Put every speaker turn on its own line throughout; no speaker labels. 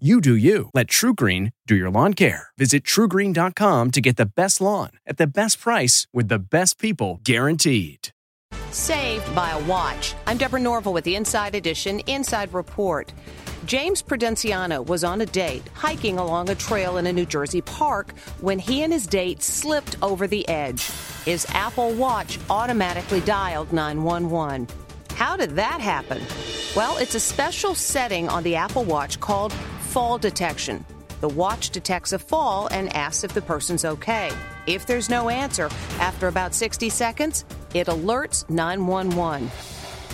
You do you. Let TruGreen do your lawn care. Visit trugreen.com to get the best lawn at the best price with the best people guaranteed.
Saved by a watch. I'm Deborah Norville with the Inside Edition Inside Report. James Prudenciano was on a date hiking along a trail in a New Jersey park when he and his date slipped over the edge. His Apple Watch automatically dialed 911. How did that happen? Well, it's a special setting on the Apple Watch called fall detection. The watch detects a fall and asks if the person's okay. If there's no answer, after about 60 seconds, it alerts 911.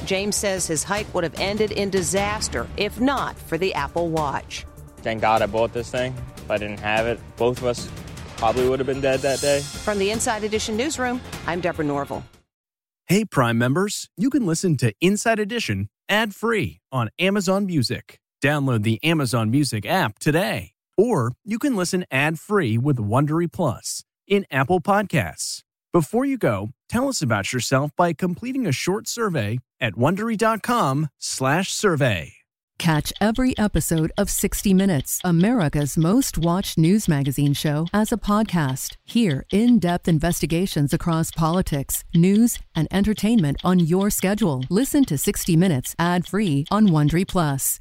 James says his hike would have ended in disaster if not for the Apple Watch.
Thank God I bought this thing. If I didn't have it, both of us probably would have been dead that day.
From the Inside Edition newsroom, I'm Deborah Norville.
Hey, Prime members, you can listen to Inside Edition ad free on Amazon Music. Download the Amazon Music app today. Or you can listen ad free with Wondery Plus in Apple Podcasts. Before you go, tell us about yourself by completing a short survey at slash survey.
Catch every episode of 60 Minutes, America's most watched news magazine show, as a podcast. Hear in depth investigations across politics, news, and entertainment on your schedule. Listen to 60 Minutes ad free on Wondery Plus.